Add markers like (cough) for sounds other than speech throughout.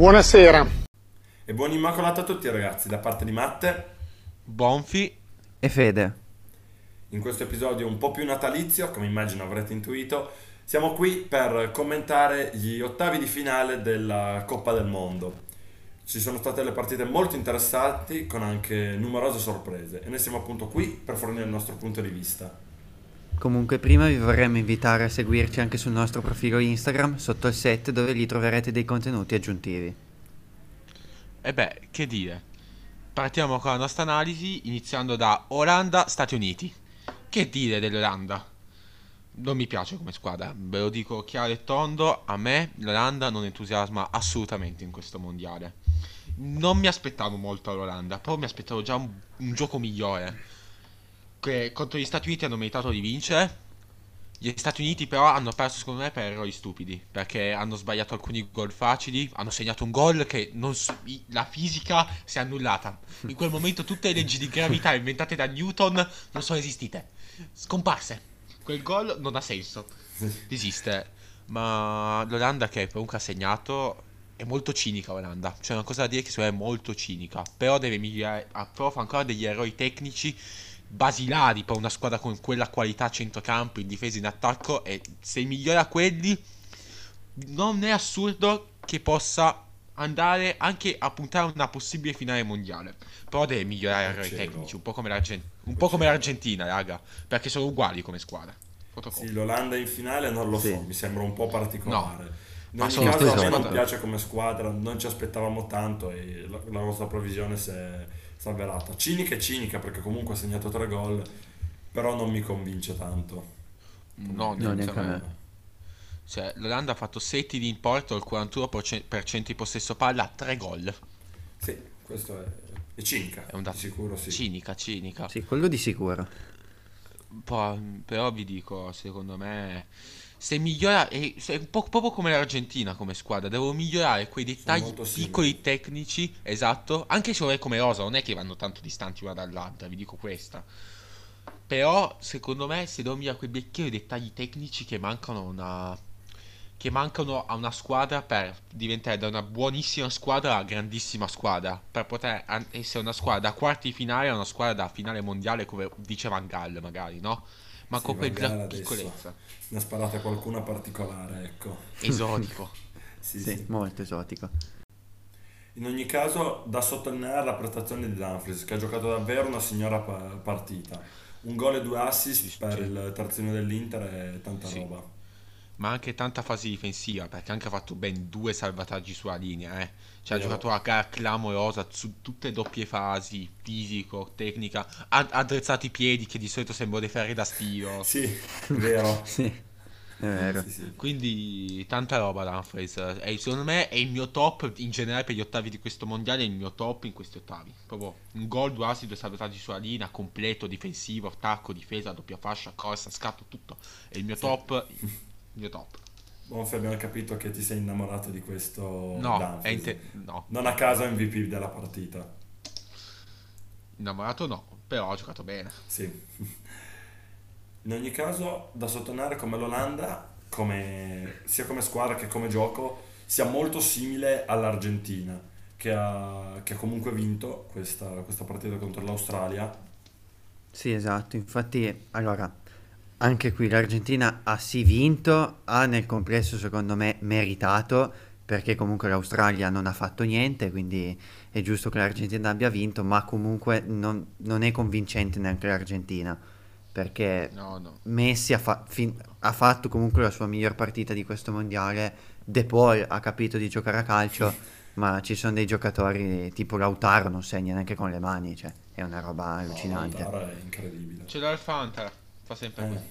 Buonasera. E buon immacolato a tutti ragazzi, da parte di Matte, Bonfi. E Fede. in questo episodio un po' più natalizio, come immagino avrete intuito, siamo qui per commentare gli ottavi di finale della Coppa del Mondo. Ci sono state le partite molto interessanti con anche numerose sorprese e noi siamo appunto qui per fornire il nostro punto di vista. Comunque prima vi vorremmo invitare a seguirci anche sul nostro profilo Instagram sotto il set dove lì troverete dei contenuti aggiuntivi. E beh, che dire. Partiamo con la nostra analisi iniziando da Olanda-Stati Uniti. Che dire dell'Olanda? Non mi piace come squadra, ve lo dico chiaro e tondo, a me l'Olanda non entusiasma assolutamente in questo mondiale. Non mi aspettavo molto all'Olanda, però mi aspettavo già un, un gioco migliore. Che contro gli Stati Uniti hanno meritato di vincere. Gli Stati Uniti però hanno perso secondo me per errori stupidi, perché hanno sbagliato alcuni gol facili, hanno segnato un gol che non s- i- la fisica si è annullata. In quel momento tutte le leggi di gravità inventate da Newton non sono esistite. Scomparse. Quel gol non ha senso. Esiste. Ma l'Olanda che comunque ha segnato è molto cinica l'Olanda. C'è una cosa da dire che secondo me è molto cinica. Però deve migliorare. Però ancora degli errori tecnici basilari per una squadra con quella qualità a centrocampo, in difesa e in attacco. E se migliora quelli, non è assurdo che possa andare anche a puntare a una possibile finale mondiale. Però deve migliorare errori cielo. tecnici, un po' come l'Argen- un po' come l'Argentina, raga. Perché sono uguali come squadra. Sì, l'Olanda in finale non lo Sì. so, mi sembra un po' particolare. In Ma ogni caso a me non piace come squadra, non ci aspettavamo tanto e la, la nostra previsione si è, avverata. Cinica è cinica perché comunque ha segnato tre gol, però non mi convince tanto. No, No, neanche a me. Cioè, l'Olanda ha fatto 7 di importo, il 41% di possesso palla, 3 gol. Sì, questo è, è cinica, È un dato di sicuro sì. cinica, cinica. Sì, quello di sicuro. Poi, però vi dico, secondo me, se migliora, è, è un po' proprio come l'Argentina come squadra, devo migliorare quei dettagli piccoli tecnici, esatto, anche se è come Rosa, non è che vanno tanto distanti una dall'altra, vi dico questa. Però, secondo me, se devo migliorare quei piccoli dettagli tecnici che mancano una... che mancano a una squadra per diventare da una buonissima squadra a grandissima squadra, per poter essere una squadra da quarti di finale a una squadra da finale mondiale come dice Van Gaal magari, no? Ma Sì, quella adesso. piccolezza, Ne ha sparata qualcuna particolare, ecco. esotico. (laughs) Sì, Sì, sì. molto esotico. In ogni caso, da sottolineare la prestazione di Dumfries, che ha giocato davvero una signora pa- partita. Un gol e due assist Sì, per sì. il terzino dell'Inter è tanta Sì. roba. Ma anche tanta fase difensiva, perché anche ha fatto ben due salvataggi sulla linea, eh. Cioè, ha giocato a gara clamorosa su tutte doppie fasi, fisico, tecnica, ha addrezzato i piedi che di solito sembrano dei ferri da stiro. (laughs) Sì, vero. (laughs) Sì, è vero. Sì, sì. Quindi tanta roba Dumfries. E secondo me è il mio top in generale per gli ottavi di questo mondiale, è il mio top in questi ottavi. Proprio un gol, due assist, due salvataggi sulla linea, completo, difensivo, attacco, difesa, doppia fascia, corsa, scatto, tutto. È il mio Sì. top. (laughs) Il mio top. Bonfe, abbiamo capito che ti sei innamorato di questo No, inte- no, Non a caso MVP della partita. innamorato no, però ha giocato bene. Sì. In ogni caso, da sottolineare come l'Olanda, come- sia come squadra che come gioco, sia molto simile all'Argentina, che ha, che ha comunque vinto questa, questa partita contro l'Australia. Sì, esatto. Infatti, allora, anche qui l'Argentina ha sì vinto, ha nel complesso secondo me meritato, perché comunque l'Australia non ha fatto niente, quindi è giusto che l'Argentina abbia vinto, ma comunque non, non è convincente neanche l'Argentina, perché No, no. Messi ha, fa- fin- ha fatto comunque la sua miglior partita di questo mondiale, De Paul ha capito di giocare a calcio, (laughs) ma ci sono dei giocatori tipo Lautaro non segna neanche con le mani, cioè è una roba allucinante. No, Lautaro è incredibile. Ce l'ha il Fanta, fa sempre Eh. così.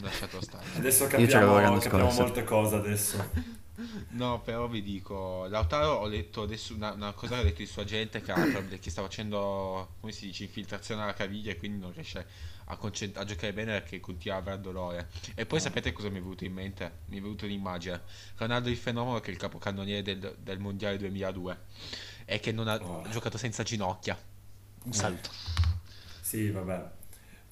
Lasciato stare. Adesso capiamo, capiamo molte cose adesso. (laughs) No, però vi dico, Lautaro ho letto adesso una, una cosa che ha detto il suo agente che, ha- che sta facendo, come si dice, infiltrazione alla caviglia e quindi non riesce a, concent- a giocare bene perché continua a avere dolore. E poi sapete cosa mi è venuto in mente? Mi è venuto un'immagine. Ronaldo il fenomeno che è il capocannoniere del, del mondiale 2002 e che non ha Oh. giocato senza ginocchia. Un saluto. Sì, vabbè.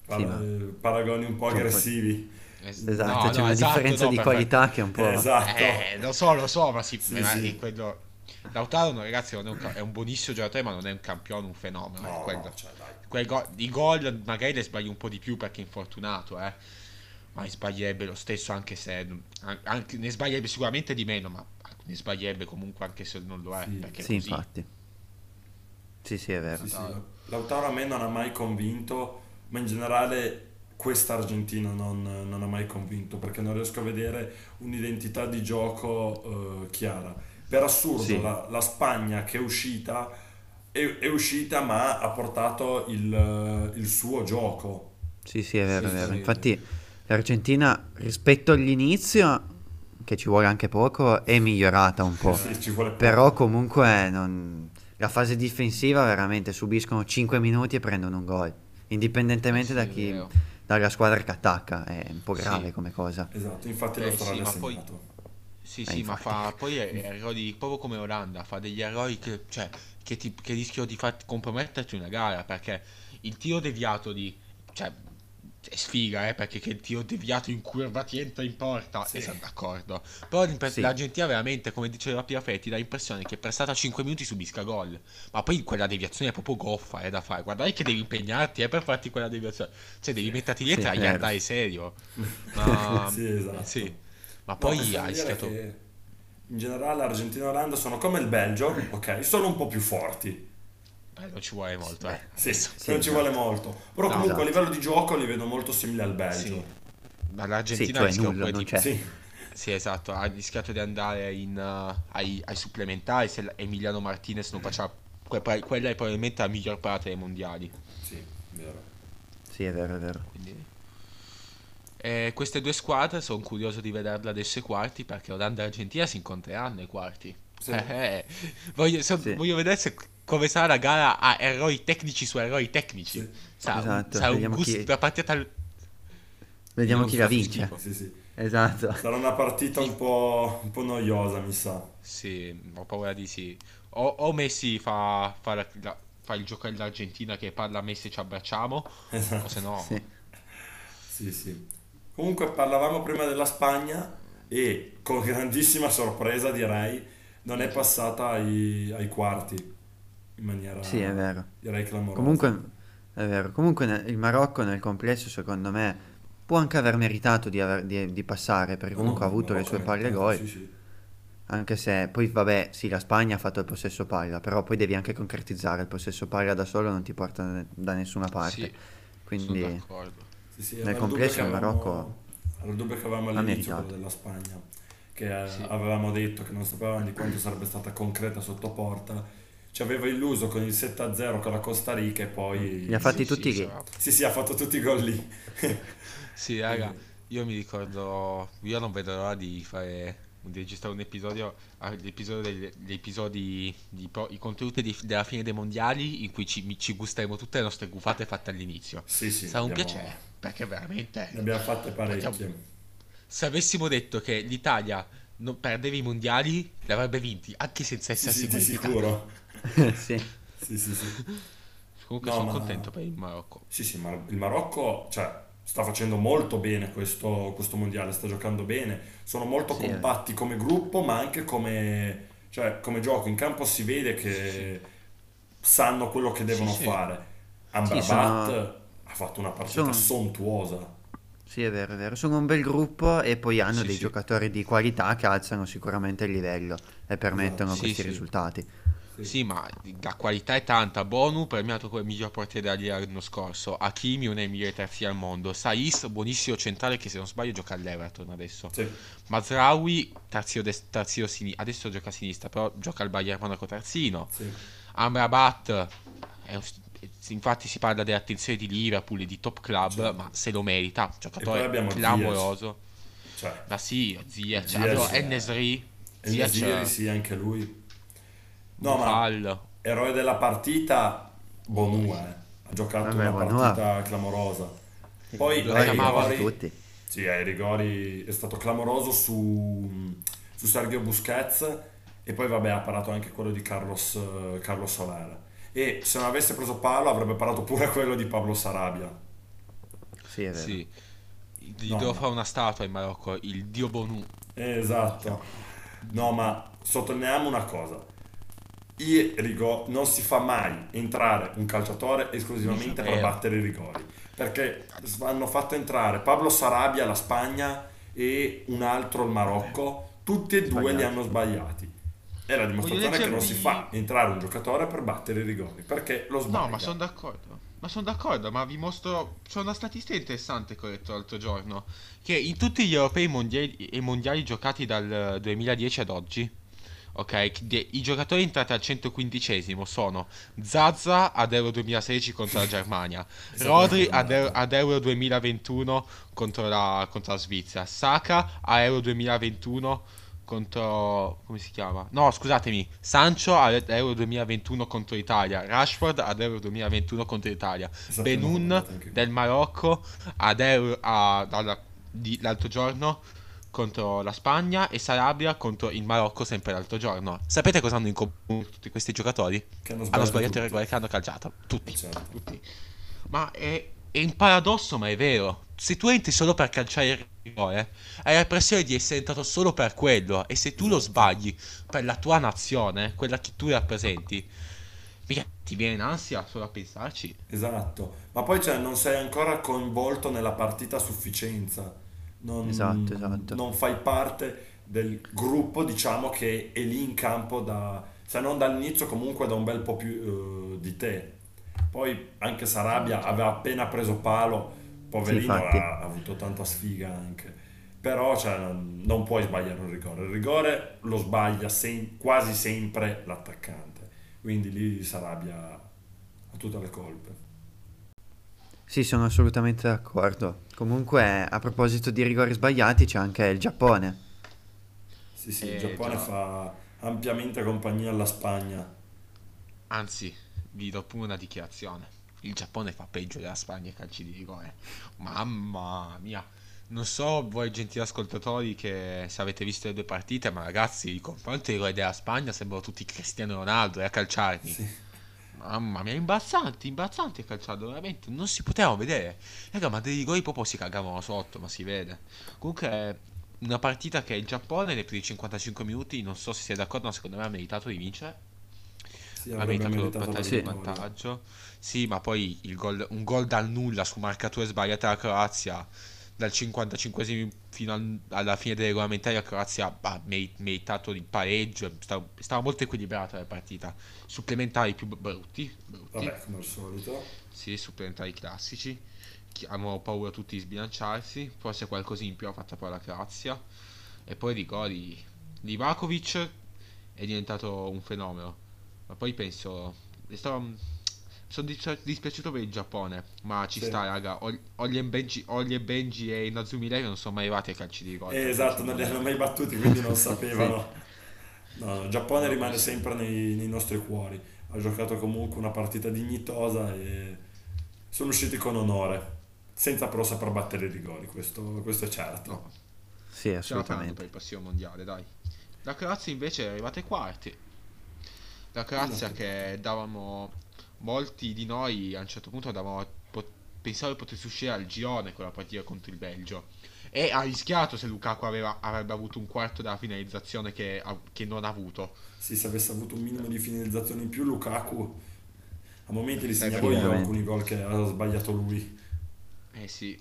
Par- Sì, ma- eh, Paragoni un po' Troppo- aggressivi. Es- Esatto, no, c'è no, una esatto, differenza no, di per- qualità che è un po'... Esatto. Eh, lo so, lo so, ma sì, Sì, ma sì. quello... Lautaro, no, ragazzi, non è, un, è un buonissimo giocatore, ma non è un campione, un fenomeno. No, eh, quello. no, cioè. Quei go- I gol magari le sbagli un po' di più perché è infortunato, eh. Ma ne sbaglierebbe lo stesso anche se... an- anche- ne sbaglierebbe sicuramente di meno, ma ne sbaglierebbe comunque anche se non lo è. Sì. Sì, infatti. Sì, sì, è vero. Sì, sì, Lautaro a me non ha mai convinto, ma in generale questa Argentina non, non ha mai convinto perché non riesco a vedere un'identità di gioco eh, chiara. Per assurdo, Sì. la, la Spagna che è uscita è, è uscita ma ha portato il, il suo gioco. Sì, sì, è vero, Sì, è vero. sì. Infatti l'Argentina rispetto all'inizio, che ci vuole anche poco, è migliorata un po'. Sì, poco. Però comunque non- la fase difensiva veramente subiscono 5 minuti e prendono un gol. Indipendentemente Eh sì, da chi, vero. dalla squadra che attacca, è un po' grave Sì. come cosa. Esatto, infatti Eh, l'Australia sì, ha ma poi-. Sì, Eh, sì, ma fa poi è- è errori proprio come Olanda, fa degli errori che, cioè, che, ti, che rischiano di far comprometterti una gara, perché il tiro deviato di... cioè, è sfiga, eh, perché che il tiro deviato in curva ti entra in porta, Sì. e sono d'accordo. Però Sì. l'Argentina veramente, come diceva Piafè, ti dà l'impressione che per stata 5 minuti subisca gol, ma poi quella deviazione è proprio goffa, è da fare. Guardai che devi impegnarti eh, per farti quella deviazione, cioè devi metterti dietro Sì, e andare serio. (laughs) Ma, Sì, esatto. sì. Ma No, poi possiamo hai che in generale Argentina e Olanda sono come il Belgio, ok, sono un po' più forti. Beh, non ci vuole molto, eh. Sì, Adesso. che non ci vuole molto. Però No, comunque a esatto. livello di gioco li vedo molto simili al Sì. Belgio. Ma Sì, l'Argentina cioè rischia un nulla, di... c'è. Sì, Sì, esatto, ha rischiato di andare in, uh, ai, ai supplementari se Emiliano Martinez non faceva... que- que- quella è probabilmente la miglior parata dei mondiali. sì, vero. Sì, è vero, è vero. Quindi... Eh, queste due squadre sono curioso di vederle adesso ai quarti perché Olanda e Argentina si incontreranno ai quarti. Sì. (laughs) Eh, eh. Voglio, so- Sì. voglio vedere se- come sarà la gara a errori tecnici su errori tecnici. Sì. Sarà, Esatto, sarà un vediamo gusto chi- partita. Vediamo chi la vince. Sì, sì. Esatto. Sarà una partita un po', un po' noiosa, mi sa. Sì, ho paura di sì. O, o Messi fa, fa, la- la- fa il gioco dell'Argentina che parla a Messi e ci abbracciamo, o Esatto. se no... (laughs) Sì. Sì, sì. Comunque parlavamo prima della Spagna e con grandissima sorpresa direi non è passata ai, ai quarti in maniera Sì, è vero. direi clamorosa. Comunque, è vero. Comunque ne- il Marocco nel complesso, secondo me, può anche aver meritato di, aver- di- di passare, perché No, comunque ha no, avuto le sue palle gol. Sì, sì. Anche se poi, vabbè, sì, la Spagna ha fatto il possesso palla, però poi devi anche concretizzare. Il possesso palla da solo non ti porta da, da nessuna parte. Sì, Quindi, sono d'accordo. Sì, sì, Nel complesso il Marocco era il dubbio che avevamo ha all'inizio quello della Spagna che eh, Sì. avevamo detto che non sapevamo di quanto sarebbe stata concreta sotto porta ci aveva illuso con il 7-0 con la Costa Rica e poi Li ha fatti Sì, tutti sì, lì. sì sì ha fatto tutti i gol lì. (laughs) Sì, raga, io mi ricordo, io non vedo l'ora di fare, di registrare un episodio, ah, l'episodio degli, gli episodi, di, pro- i contenuti di- della fine dei mondiali in cui ci, ci gusteremo tutte le nostre gufate fatte all'inizio. sì sì Sarà un abbiamo- piacere, perché veramente, ne abbiamo fatte parecchie. Facciamo- se avessimo detto che l'Italia non perdeva i mondiali, li avrebbe vinti, anche senza sì, essersi sì, di sicuro (laughs) sì. sì sì sì Comunque No, sono ma- contento per il Marocco. Sì, sì, ma il Marocco, cioè, sta facendo molto bene questo, questo mondiale, sta giocando bene, sono molto Sì, eh. compatti come gruppo, ma anche come, cioè, come gioco. In campo si vede che sanno quello che devono Sì, sì. fare. Amrabat sono- ha fatto una partita sono- sontuosa. Sì, è vero, è vero. Sono un bel gruppo e poi hanno Sì, dei sì. giocatori di qualità che alzano sicuramente il livello e permettono Sì, questi sì. risultati. Sì, ma la qualità è tanta. Bonu premiato come miglior portiere della Liga l'anno scorso. Hakimi uno dei migliori terzi al mondo. Saiz, buonissimo centrale che se non sbaglio gioca all'Everton adesso. Sì, Mazraoui, terzino, des- terzino sini- adesso gioca a sinistra, però gioca al Bayern Monaco terzino. sì. Amrabat, è un- infatti si parla dell'attenzione di Liverpool e di top club, Certo. ma se lo merita. Giocatore clamoroso. Cioè, Ma sì, Ziyech, Ziyech, allora, e Ziyech, Nasiri, sì, anche lui. No, ma Mufal. eroe della partita, Bonu, eh. Ha giocato Vabbè, una Bonu partita clamorosa. Poi Lo rigori- tutti. Sì, ai rigori è stato clamoroso su, su Sergio Busquets e poi vabbè ha parato anche quello di Carlos, Carlos Soler. E se non avesse preso palo avrebbe parato pure (laughs) quello di Pablo Sarabia. Sì, è vero. Sì. Gli No, devo no. fare una statua in Marocco, il dio Bonu. Esatto. No, ma sottolineiamo una cosa. I rigori, non si fa mai entrare un calciatore esclusivamente per Eh. battere i rigori, perché hanno fatto entrare Pablo Sarabia la Spagna e un altro il Marocco, tutti e due li hanno sbagliati. È la dimostrazione che non si fa entrare un giocatore per battere i rigori, perché lo sbaglia. No, ma sono d'accordo. Ma sono d'accordo, ma vi mostro. C'è una statistica interessante che ho letto l'altro giorno. Che in tutti gli europei mondiali, e mondiali giocati dal 2010 ad oggi, ok, i giocatori entrati al 115esimo sono Zaza ad Euro 2016 contro la Germania, (laughs) Rodri ad, Euro- ad Euro 2021 contro la, contro la Svizzera, Saka a Euro 2021 contro... come si chiama? No, scusatemi, Sancho ad Euro 2021 contro l'Italia, Rashford ad Euro 2021 contro l'Italia, Esatto, Benun del Marocco ad Euro a- alla- di- l'altro giorno contro la Spagna e Sarabia contro il Marocco sempre l'altro giorno. Sapete cosa hanno in comune tutti questi giocatori? Che hanno Hanno sbagliato sbagliato tutti. il rigore che hanno calciato. Tutti. Certo. Tutti. Ma è, è un paradosso, ma è vero. Se tu entri solo per calciare il rigore, hai l'impressione di essere entrato solo per quello. E se tu lo sbagli per la tua nazione, quella che tu rappresenti, mica ti viene in ansia solo a pensarci. Esatto, ma poi cioè, non sei ancora coinvolto nella partita a sufficienza, non, Esatto, esatto. non fai parte del gruppo, diciamo, che è lì in campo da, se non dall'inizio, comunque da un bel po' più eh, di te. Poi anche Sarabia aveva appena preso palo, poverino, infatti. ha, ha avuto tanta sfiga anche. Però cioè, non, non puoi sbagliare un rigore. Il rigore lo sbaglia sem- quasi sempre l'attaccante. Quindi lì Sarabia ha tutte le colpe. Sì, sono assolutamente d'accordo. Comunque, a proposito di rigori sbagliati, c'è anche il Giappone. Sì, sì, il Eh, Giappone già. fa ampiamente compagnia alla Spagna. Anzi, vi do pure una dichiarazione. Il Giappone fa peggio della Spagna ai calci di rigore. Mamma mia. Non so voi gentili ascoltatori che se avete visto le due partite, ma ragazzi, il confronto dei rigori della Spagna sembrano tutti Cristiano Ronaldo e a calciarli. Sì. Mamma mia, imbarazzanti, imbarazzanti a calciato, veramente, non si potevano vedere. Raga, ma dei rigori proprio si cagavano sotto, ma si vede. Comunque, una partita che il Giappone nei primi 55 minuti, non so se siete d'accordo, ma secondo me ha meritato di vincere. Sì, Ha meritato il vantaggio di vittoria. vantaggio. Sì, ma poi il gol- un gol dal nulla su marcature sbagliate alla Croazia. Dal 55 fino al- alla fine dei regolamentari la Croazia ha meri- meritato il pareggio. Stava, stava molto equilibrata la partita. Supplementari più brutti. brutti. Vabbè, come al solito. Sì, supplementari classici. Hanno paura tutti di sbilanciarsi. Forse qualcosa in più ha fatto poi la Croazia. E poi rigori. Livakovic è diventato un fenomeno. Ma poi penso. Sono dispiaciuto per il Giappone. Ma ci Sì. sta, raga. Ol- Ollie e Benji, e Benji e Inazumi Lei non sono mai arrivati ai calci di rigore. Eh, esatto, non li hanno mai battuti, quindi non (laughs) sapevano. No, il Giappone rimane sempre nei, nei nostri cuori. Ha giocato comunque una partita dignitosa e sono usciti con onore, senza però saper battere i rigori, questo, questo è certo. No, Sì, faranno per assolutamente. il prossimo mondiale, dai. La Croazia invece è arrivata ai quarti. La Croazia Esatto. che davamo molti di noi a un certo punto davamo po- pensavo potesse uscire al girone con la partita contro il Belgio. E ha rischiato se Lukaku aveva- avrebbe avuto un quarto della finalizzazione che, che non ha avuto. Sì, se avesse avuto un minimo di finalizzazione in più, Lukaku a momenti li Eh, segnavo io alcuni gol che ha sbagliato lui. Eh sì,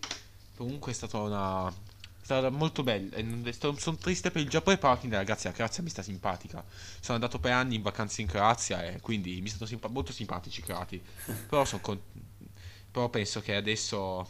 comunque è stata una. È stata molto bella. e Sono triste per il Giappone, però alla fine, ragazzi, la Croazia mi sta simpatica. Sono andato per anni in vacanze in Croazia e quindi mi stanno simpa- molto simpatici i croati. (laughs) Però, son con- però penso che adesso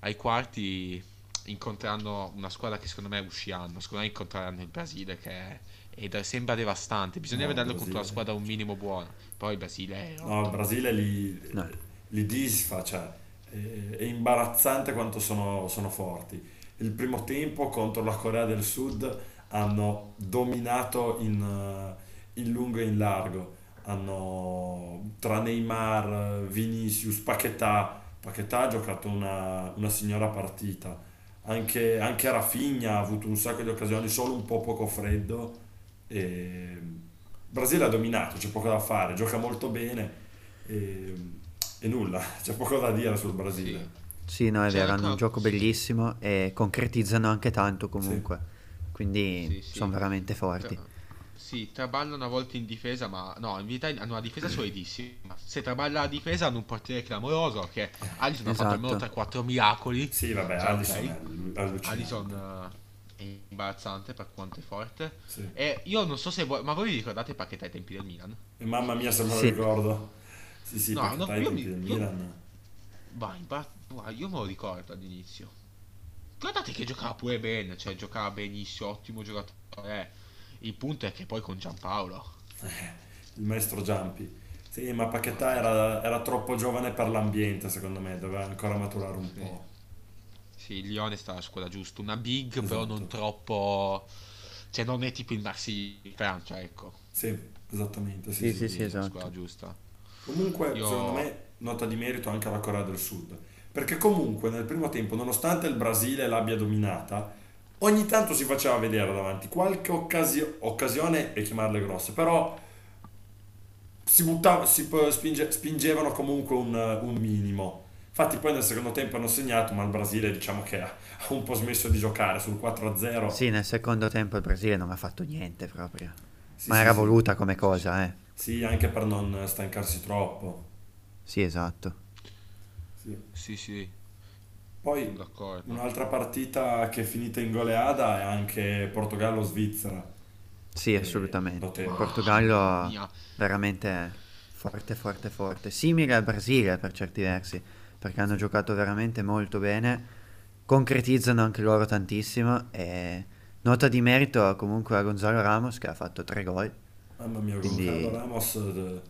ai quarti incontreranno una squadra che secondo me usciranno. Secondo me incontreranno il Brasile che è- ed sembra devastante. Bisogna No, vederlo contro una Brasile- squadra un minimo buona. Poi il Brasile è No, il Brasile li, No. li disfa, cioè è, è imbarazzante quanto sono, sono forti. Il primo tempo contro la Corea del Sud hanno dominato in, eh, in lungo e in largo. Hanno tra Neymar, Vinicius, Paquetá. Paquetá ha giocato una, una signora partita. Anche, anche Rafinha ha avuto un sacco di occasioni, solo un po' poco freddo. E... Brasile ha dominato, c'è poco da fare, gioca molto bene e, e nulla, (laughs) c'è poco da dire sul Brasile. Sì, no, è C'è vero, hanno un gioco bellissimo e concretizzano anche tanto comunque. Quindi Sì, sì. sono veramente forti. Sì, traballa una volta in difesa, ma no, in verità hanno una difesa solidissima. Se traballa la difesa hanno un portiere clamoroso che Alisson ha fatto almeno Esatto. 3-4 miracoli. Sì, vabbè, Cioè, Alisson ok. è allu- allucinante. Alisson eh, è imbarazzante per quanto è forte. Sì. E io non so se voi, ma voi vi ricordate Paquetà ai tempi del Milan? E mamma mia se me lo Sì. ricordo. Sì, sì, No, perché no, io tempi mi- del io- Milan. Vai, imba- guarda, io me lo ricordo all'inizio. Guardate che giocava pure bene, cioè giocava benissimo, ottimo giocatore. è. Il punto è che poi con Giampaolo. il maestro Giampi. Sì, ma Paquetà era, era troppo giovane per l'ambiente, secondo me, doveva ancora maturare un Sì. po'. Sì, il Lione sta alla scuola giusta, una big però Esatto. non troppo... Cioè non è tipo il Marsi Francia, ecco. Sì, esattamente, sì, Sì, sì. sì, sì, la esatto. scuola giusta. Comunque, Io- secondo me, nota di merito anche alla Corea del Sud. Perché comunque nel primo tempo, nonostante il Brasile l'abbia dominata, ogni tanto si faceva vedere davanti qualche occasio- occasione e chiamarle grosse, però si, buttava, si spinge- spingevano comunque un, un minimo. Infatti poi nel secondo tempo hanno segnato, ma il Brasile diciamo che ha, ha un po' smesso di giocare sul 4-0. Sì, nel secondo tempo il Brasile non ha fatto niente proprio. Sì, Ma sì, era sì. voluta come cosa, eh. Sì, anche per non stancarsi troppo. Sì, esatto. Sì. Sì, sì, Poi. Un'altra partita che è finita in goleada è anche Portogallo-Svizzera. Sì, assolutamente. notevole. Portogallo Mia. veramente forte, forte, forte. Simile al Brasile per certi versi, perché hanno giocato veramente molto bene. Concretizzano anche loro tantissimo e nota di merito comunque a Gonzalo Ramos che ha fatto tre gol. Mamma mia, Quindi- Gonzalo Ramos, eh,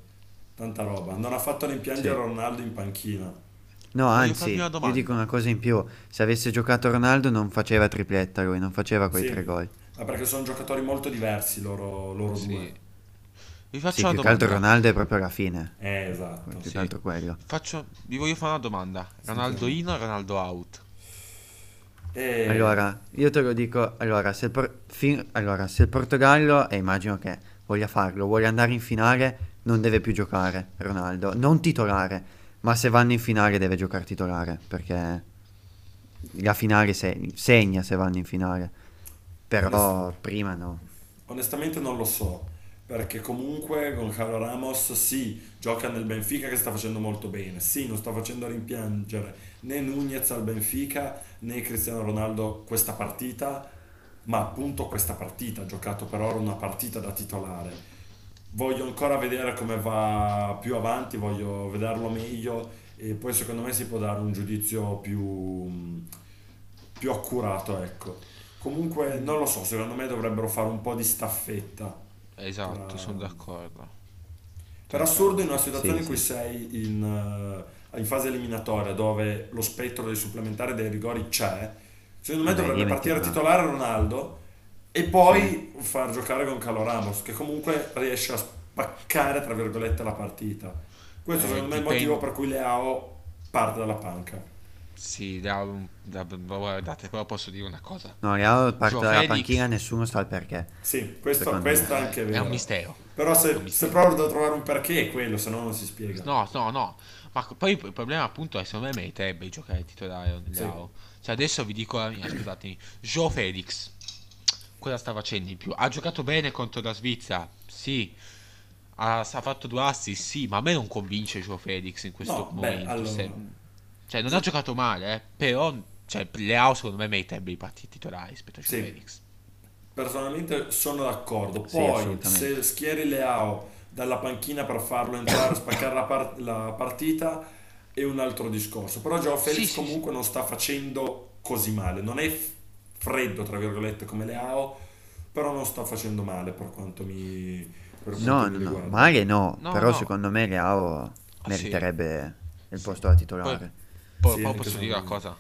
tanta roba. Non ha fatto rimpiangere Sì. Ronaldo in panchina. No, anzi, io dico una cosa in più. Se avesse giocato Ronaldo non faceva tripletta lui, non faceva quei Sì. tre gol. Ma perché sono giocatori molto diversi loro, loro Sì. due. Vi faccio Sì, una più che altro domanda. Ronaldo è proprio la fine. Eh, esatto. Più Sì. che altro quello. Faccio... Vi voglio fare una domanda. Ronaldo in o Ronaldo out? E- Allora, io te lo dico, allora se, il Por- fin- allora, se il Portogallo, e immagino che voglia farlo, vuole andare in finale, non deve più giocare Ronaldo, non titolare, ma se vanno in finale deve giocare titolare, perché la finale se- segna se vanno in finale, però prima no. Onestamente non lo so, perché comunque Gonzalo Ramos sì, gioca nel Benfica che sta facendo molto bene, sì, non sta facendo rimpiangere né Nunez al Benfica né Cristiano Ronaldo questa partita, ma appunto questa partita, ha giocato per ora una partita da titolare. Voglio ancora vedere come va più avanti, voglio vederlo meglio e poi secondo me si può dare un giudizio più, più accurato, ecco. Comunque non lo so, secondo me dovrebbero fare un po' di staffetta. Esatto, Ah. sono d'accordo. Per assurdo, in una situazione Sì, in cui sì. sei in, eh, in fase eliminatoria, dove lo spettro dei supplementari dei rigori c'è, secondo me dovrebbe partire titolare Ronaldo e poi far giocare con Calo Ramos, che comunque riesce a spaccare, tra virgolette, la partita. Questo Eh, secondo me è il dipende. motivo per cui Leao parte dalla panca. Sì, da, da- da- guardate, però posso dire una cosa. No, Leao parte Joe dalla Felix- panchina, nessuno sa il perché. Sì, questo, questo è anche È vero. un mistero. Però È se, un se mistero. proprio devo trovare un perché è quello, se no non si spiega. No, no, no. Ma poi il problema appunto è secondo me meriterebbe giocare titolare Sì. Leao. Cioè adesso vi dico la mia, scusatemi. Joe Felix. Cosa sta facendo in più? Ha giocato bene contro la Svizzera? Sì. Ha, ha fatto due assist? Sì, ma a me non convince Joe Felix in questo No, beh, momento. allora- se- Cioè non ha giocato male, eh, però cioè, Leao secondo me meriterebbe i partiti titolari rispetto a Joe Sì. Felix. Personalmente sono d'accordo. Sì, Poi assolutamente. se schieri Leao dalla panchina per farlo entrare, spaccare la, par- la partita è un altro discorso. Però Joao Felix Sì, sì, comunque non sta facendo così male. Non è freddo, tra virgolette, come Leao, però non sta facendo male per quanto mi, per quanto No, mi no, male no, No, però no. secondo me Leao Ah, meriterebbe il Sì. posto da titolare. Poi, Sì, poi anche posso dire una cosa.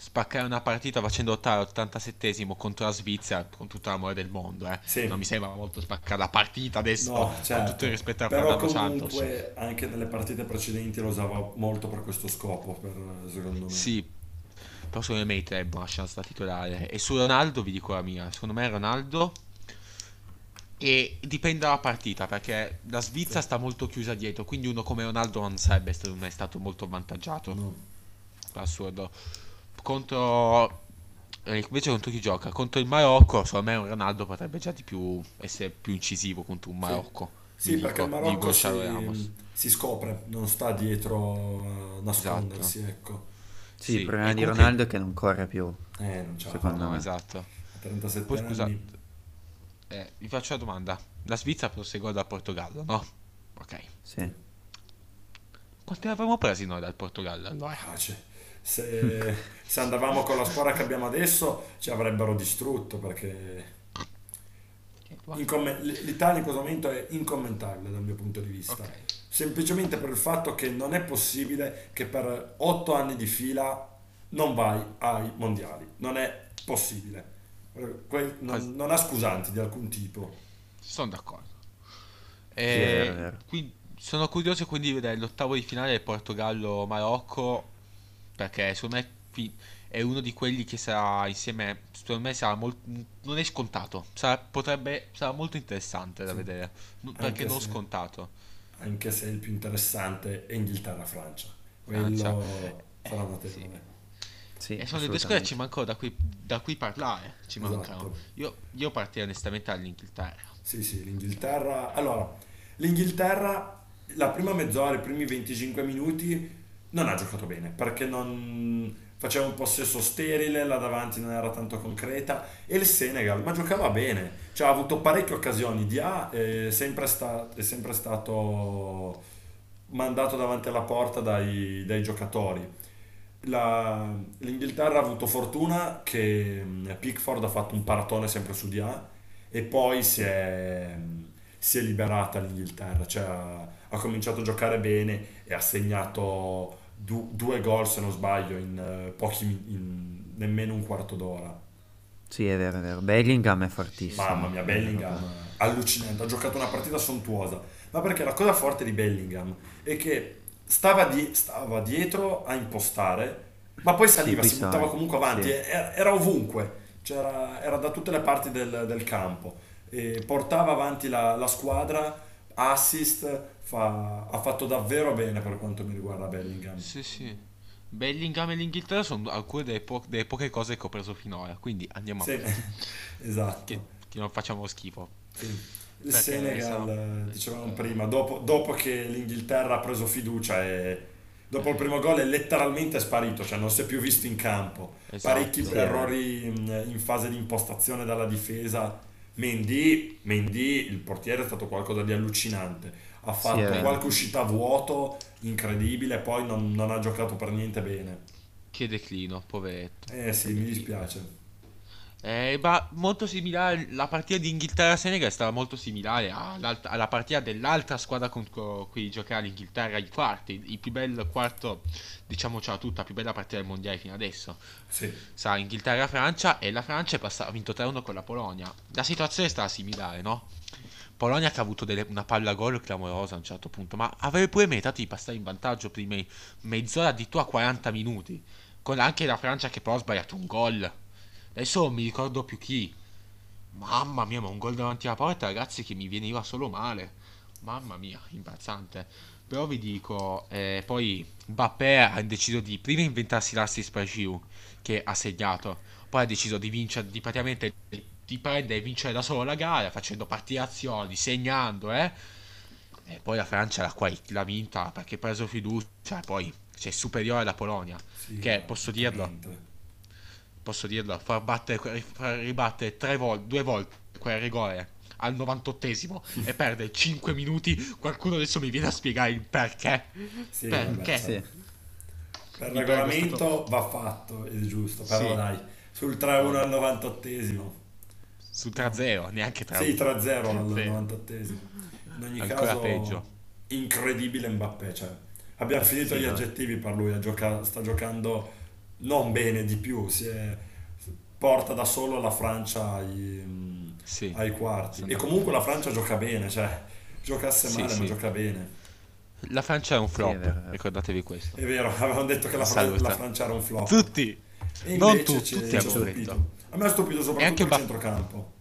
Spaccare una partita facendo lottare all'87esimo contro la Svizzera con tutto l'amore del mondo, eh. Sì. Non mi sembra molto spaccare la partita adesso. No, con certo. tutto il rispetto a Però Fernando Santos. comunque anche nelle partite precedenti lo usava molto per questo scopo, per, secondo me. Sì, però secondo me meriterebbe una chance da titolare. E su Ronaldo vi dico la mia. Secondo me Ronaldo. E dipende dalla partita perché la Svizzera sta molto chiusa dietro. Quindi uno come Ronaldo non sarebbe stato, mai stato molto avvantaggiato. No. assurdo. Contro eh, invece contro chi gioca? Contro il Marocco, secondo me un Ronaldo potrebbe già di più essere più incisivo contro un Sì, Marocco. Sì, Di perché il Marocco si, si scopre, non sta dietro a Esatto. nascondersi, ecco. Sì, Sì, il problema e di comunque- Ronaldo è che non corre più. Eh, non la Secondo. No, me. esatto. A 37 Poi scusa, eh, vi faccio una domanda. La Svizzera prosegue dal Portogallo, no? Ok. Sì. Quanti ne avremmo presi noi dal Portogallo allora? Ah, cioè, se, (laughs) se andavamo con la squadra che abbiamo adesso ci avrebbero distrutto perché incommen- l'Italia in questo momento è incommentabile dal mio punto di vista. Ok. Semplicemente per il fatto che non è possibile che per otto anni di fila non vai ai mondiali. Non è possibile. Que- non, non ha scusanti di alcun tipo. Sono d'accordo. E vero. quindi- sono curioso quindi di vedere l'ottavo di finale del Portogallo-Marocco perché secondo me qui è uno di quelli che sarà insieme, secondo me sarà molto, non è scontato, sarà, potrebbe, sarà molto interessante da Sì. vedere, n- Anche perché non se- scontato. Anche se il più interessante è Inghilterra-Francia. Quello Francia. sarà Eh, notevole. Sì, E sono le due squadre che ci mancano da cui, da cui parlare, ci Esatto. mancano. Io, io partirei onestamente dall'Inghilterra. Sì, sì, l'Inghilterra. Allora, l'Inghilterra, la prima mezz'ora, i primi 25 minuti, non ha giocato bene perché non faceva un possesso sterile, là davanti non era tanto concreta. E il Senegal, ma giocava bene, cioè ha avuto parecchie occasioni. Dia è sempre, sta- è sempre stato mandato davanti alla porta dai, dai giocatori. La- L'Inghilterra ha avuto fortuna che Pickford ha fatto un paratone sempre su Dia e poi si è, si è liberata l'Inghilterra, cioè ha, ha cominciato a giocare bene e ha segnato du- due gol se non sbaglio in eh, pochi in nemmeno un quarto d'ora. Sì, è vero, è vero. Bellingham è fortissimo. Mamma mia, Bellingham, allucinante, ha giocato una partita sontuosa, ma perché la cosa forte di Bellingham è che stava, di- stava dietro a impostare, ma poi saliva, poi si buttava comunque avanti, sì. era, era ovunque, C'era- era da tutte le parti del, del campo, e portava avanti la, la squadra, assist, fa- ha fatto davvero bene per quanto mi riguarda Bellingham. Sì, sì. Bellingham e l'Inghilterra sono alcune delle, po- delle poche cose che ho preso finora, quindi andiamo Sì, avanti. (laughs) esatto. Che, che non facciamo schifo. Sì. Il Perché Senegal, siamo- eh, dicevamo prima, dopo, dopo che l'Inghilterra ha preso fiducia e dopo il primo gol è letteralmente sparito, cioè non si è più visto in campo. Esatto. Parecchi Sì. errori in, in fase di impostazione dalla difesa. Mendy, Mendy, il portiere è stato qualcosa di allucinante. Ha fatto è vero. qualche uscita a vuoto incredibile, poi non, non ha giocato per niente bene. Che declino, poveretto. Eh sì, mi dispiace. Eh, ma molto similare, la partita di Inghilterra-Senegal è stata molto similare alla partita dell'altra squadra contro cui giocherà l'Inghilterra ai quarti, il più bel quarto, diciamocela tutta, la più bella partita del mondiale fino adesso. Sì, Sarà Inghilterra-Francia e la Francia è passata, ha vinto 3-1 con la Polonia. La situazione è stata similare, no? Polonia che ha avuto delle- una palla gol clamorosa a un certo punto, ma avrebbe pure meritato di passare in vantaggio prima di mezz'ora addirittura 40 minuti, con anche la Francia che però ha sbagliato un gol. Adesso non mi ricordo più chi. Mamma mia, ma un gol davanti alla porta, ragazzi, che mi veniva solo male. Mamma mia, imbarazzante. Però vi dico, eh, poi Mbappé ha deciso di prima inventarsi l'assist per Giroud, che ha segnato, poi ha deciso di vincere, di praticamente di prendere e vincere da solo la gara, facendo partire azioni, segnando, eh. E poi la Francia l'ha, qua- l'ha vinta perché ha preso fiducia, e poi c'è superiore alla Polonia. sì, Che, posso dirlo? Posso dirlo, far, battere, far ribattere tre volte, due volte quel rigore al 98esimo e perdere 5 minuti, qualcuno adesso mi viene a spiegare il perché. Sì, Perché? vabbè, Sì. Per Mi regolamento prego, va fatto, è giusto, però Sì. dai, sul 3-1 al 98esimo. Su 3-0, neanche 3 Sì, 3-0 al Sì. 98esimo. In ogni Ancora caso, peggio. incredibile Mbappé, cioè, abbiamo finito Sì, gli no. aggettivi per lui, gioca- sta giocando non bene di più, si è- porta da solo la Francia ai, Sì. ai quarti. E comunque la Francia gioca bene, cioè, giocasse Sì, male ma sì. gioca bene. La Francia è un flop, è ricordatevi questo. È vero, (laughs) avevamo detto che la, Fran- la Francia era un flop. Tutti! E Non invece tu, ci- tutti hanno stupito. detto. A me ha stupito soprattutto anche il Ba- centrocampo.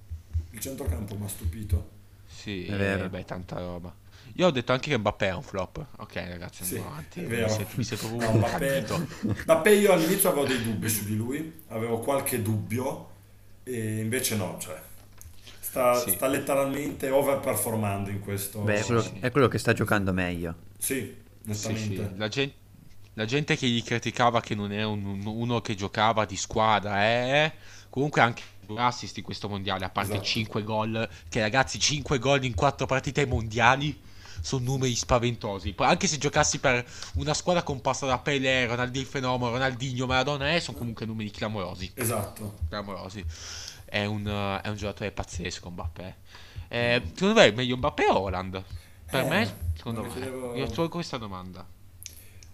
Il centrocampo mi ha stupito. Sì, È vero. eh, beh, tanta roba. Io ho detto anche che Mbappé è un flop. Ok, ragazzi, Sì, andiamo avanti. è Mi vero. sento, mi sento proprio No, Mbappé. Mbappé io all'inizio avevo dei dubbi su di lui, avevo qualche dubbio e invece no, cioè sta, Sì. sta letteralmente overperformando in questo. Beh, è quello, sì. è quello che sta giocando meglio. Sì, Sì, sì. nettamente. La, gen- la gente che gli criticava che non è un- un- uno che giocava di squadra, eh, comunque anche due assist in questo mondiale, a parte Esatto. 5 gol, che ragazzi 5 gol in 4 partite mondiali sono numeri spaventosi. Anche se giocassi per una squadra composta da Pelé, Ronaldinho il fenomeno, Ronaldinho, Maradona, eh, sono comunque numeri clamorosi. Esatto. clamorosi. È un, è un giocatore pazzesco Mbappé. Eh, secondo te è meglio Mbappé o Holland? Per Eh, me, secondo me me. chiedevo- Io tolgo questa domanda.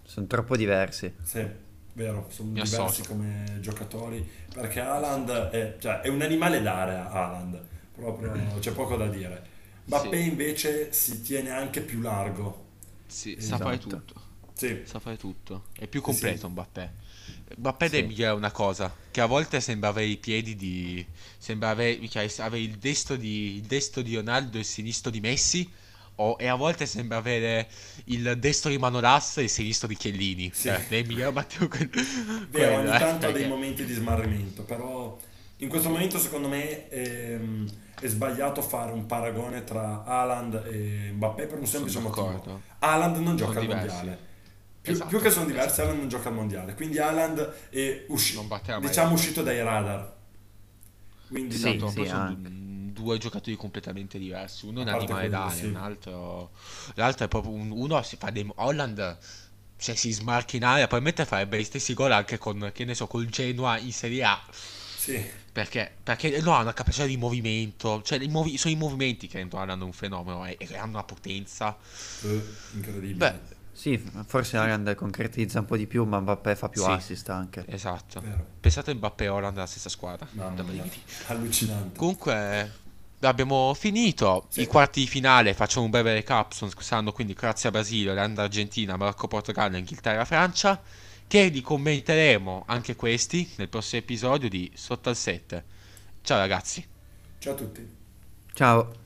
Sono troppo diversi. Sì, vero, sono Mi diversi associo. come giocatori perché Haaland è, cioè, è un animale d'area Haaland, proprio c'è poco da dire. Mbappé Sì. invece si tiene anche più largo. Sì, Esatto. sa fare tutto. Sì, Sa fare tutto. È più completo Sì. Mbappé. Mbappé Sì. migliorare una cosa, che a volte sembra avere i piedi di... sembra avere, cioè, avere il destro di, il destro di Ronaldo e il sinistro di Messi, o- e a volte sembra avere il destro di Manolas e il sinistro di Chiellini. Sì. Eh, deve migliorare Matteo quel- quello, ogni eh, tanto ha dei momenti di smarrimento, però in questo momento secondo me ehm, è sbagliato fare un paragone tra Haaland e Mbappé per un semplice Sono motivo. d'accordo. Haaland non gioca Sono al diversi. mondiale. Più, Esatto, più che sono diversi, esatto. Haaland non gioca al mondiale. Quindi Haaland è usci- diciamo uscito dai radar. Quindi Sì, Esatto, sì, sono du- due giocatori completamente diversi. Uno è un animale d'aria, sì. un altro... l'altro è proprio un... uno si fa dei... Holland se si smarca in aria probabilmente farebbe gli stessi gol anche con, che ne so, col Genoa in Serie A. sì, Perché, perché no, ha una capacità di movimento. Cioè, i movi- sono i movimenti che rendono Holland un fenomeno e, e hanno una potenza. eh, incredibile. Beh, Sì, forse Haaland concretizza un po' di più, ma Mbappé fa più Sì. assist anche. esatto. Vero. Pensate a Mbappé e Holland nella stessa squadra. Mamma mia, allucinante. Comunque abbiamo finito Sì. i quarti di finale, facciamo un breve recap, sono saranno quindi Croazia, Brasile, Olanda, Argentina, Che li commenteremo anche questi nel prossimo episodio di Sotto al 7. Ciao ragazzi. Ciao a tutti. Ciao.